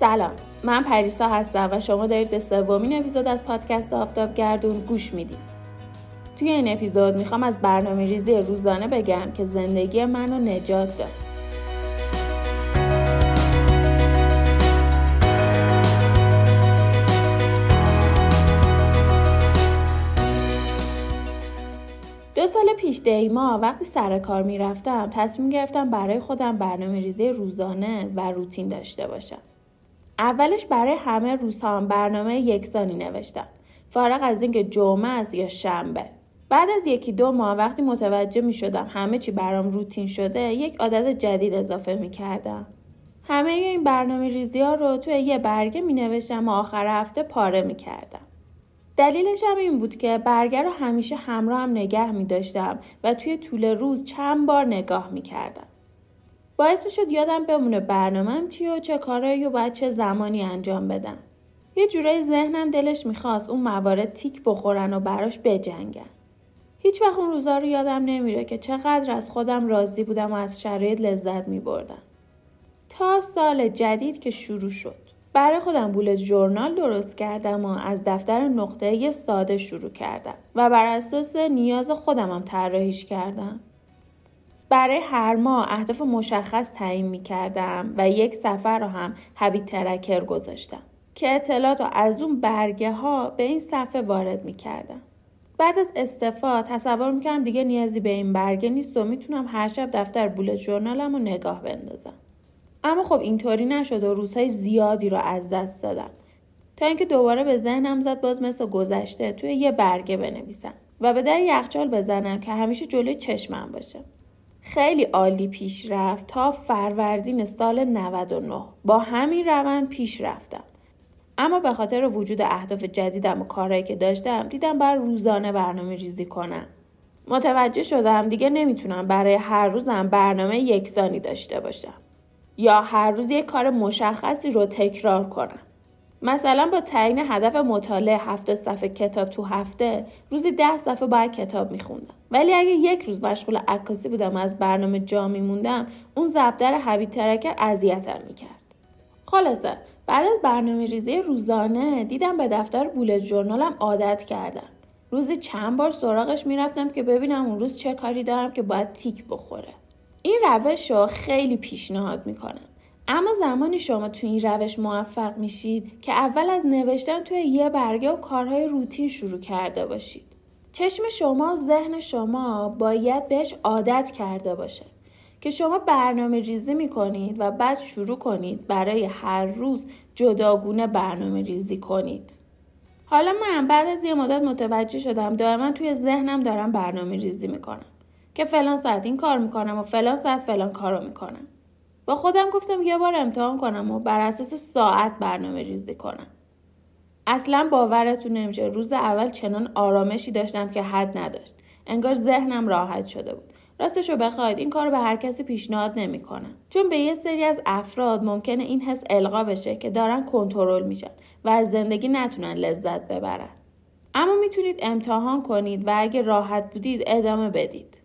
سلام. من پریسا هستم و شما دارید به سومین اپیزود از پادکست آفتاب گردون گوش می‌دید. توی این اپیزود می‌خوام از برنامه ریزی روزانه بگم که زندگی منو نجات داد. دو سال پیش دیما وقتی سر کار می‌رفتم تصمیم گرفتم برای خودم برنامه ریزی روزانه و روتین داشته باشم. اولش برای همه روزها برنامه یکسانی نوشتم. فارغ از اینکه جمعه است یا شنبه. بعد از یکی دو ماه وقتی متوجه می شدم همه چی برام روتین شده یک عادت جدید اضافه می کردم. همه این برنامه ریزی ها رو توی یه برگه می نوشتم و آخر هفته پاره می کردم. دلیلش هم این بود که برگر رو همیشه همراه هم نگه می داشتم و توی طول روز چند بار نگاه می کردم. باعث می شد یادم بمونه برنامهم چی و چه کارایی و باید چه زمانی انجام بدم. یه جورایی ذهنم دلش می‌خواست اون موارد تیک بخورن و براش بجنگن. هیچ وقت اون روزا رو یادم نمیره که چقدر از خودم راضی بودم و از شرایط لذت می بردم. تا سال جدید که شروع شد. برای خودم بولت جورنال درست کردم و از دفتر نقطه ساده شروع کردم و بر اساس نیاز خودم هم طراحیش کردم. برای هر ماه اهداف مشخص تعیین می کردم و یک سفر رو هم هبیت ترکر گذاشتم که اطلاعات از اون برگه ها به این صفحه وارد می کردم. بعد از استفا تصور می‌کردم دیگه نیازی به این برگه نیست و می‌تونم هر شب دفتر بولت جورنالم رو نگاه بندازم. اما خب اینطوری نشد و روزهای زیادی رو از دست دادم تا اینکه دوباره به ذهنم زد باز مثل گذشته توی یه برگه بنویسم و به در یخچال بزنم که همیشه جلوی چشمم باشه خیلی عالی پیش رفت تا فروردین سال 99 با همین روند پیش رفتم. اما به خاطر وجود اهداف جدیدم و کارهایی که داشتم دیدم بر روزانه برنامه ریزی کنم. متوجه شدم دیگه نمی‌تونم برای هر روزم برنامه یکسانی داشته باشم. یا هر روز یک کار مشخصی رو تکرار کنم. مثلا با تعیین هدف مطالعه هفته صفحه کتاب تو هفته روزی ده صفحه باید کتاب میخوندم. ولی اگه یک روز مشغول عکاسی بودم و از برنامه جا میموندم اون زبدر حبیب ترکر اذیتم می‌کرد. خلاصه بعد از برنامه ریزی روزانه دیدم به دفتر بولت جورنالم عادت کردم روزی چند بار سراغش می‌رفتم که ببینم اون روز چه کاری دارم که باید تیک بخوره. این روش رو خیلی پیشنهاد می‌کنم اما زمانی شما تو این روش موفق میشید که اول از نوشتن توی یه برگه و کارهای روتین شروع کرده باشید. چشم شما و ذهن شما باید بهش عادت کرده باشه که شما برنامه ریزی می‌کنید و بعد شروع کنید برای هر روز جداگونه برنامه ریزی کنید. حالا من بعد از یه مدت متوجه شدم دائما توی ذهنم دارم برنامه ریزی می‌کنم که فلان ساعت این کار می‌کنم و فلان ساعت فلان کارو می‌کنم. با خودم گفتم یه بار امتحان کنم و بر اساس ساعت برنامه ریزی کنم. اصلا باورتون نمیشه. روز اول چنان آرامشی داشتم که حد نداشت. انگار ذهنم راحت شده بود. راستش رو بخواید این کار به هر کسی پیشنهاد نمی‌کنم. چون به یه سری از افراد ممکنه این حس القا بشه که دارن کنترل میشن و از زندگی نتونن لذت ببرن. اما می‌تونید امتحان کنید و اگه راحت بودید ادامه بدید.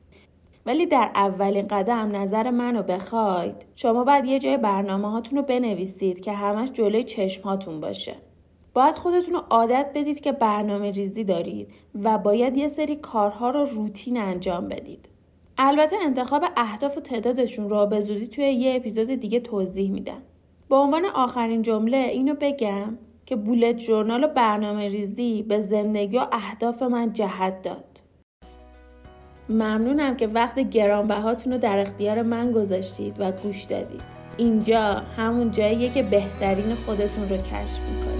ولی در اولین قدم نظر منو بخواید. شما باید یه جای برنامه هاتون رو بنویسید که همش جلوی چشم هاتون باشه. باید خودتون رو عادت بدید که برنامه ریزی دارید و باید یه سری کارها رو روتین انجام بدید. البته انتخاب اهداف و تعدادشون رو به زودی توی یه اپیزود دیگه توضیح میدم. به عنوان آخرین جمله اینو بگم که بولت جورنال و برنامه ریزی به زندگی و اهداف من جهت داد. ممنونم که وقت گرانبهاتون رو در اختیار من گذاشتید و گوش دادید. اینجا همون جاییه که بهترین خودتون رو کشف می‌کنید.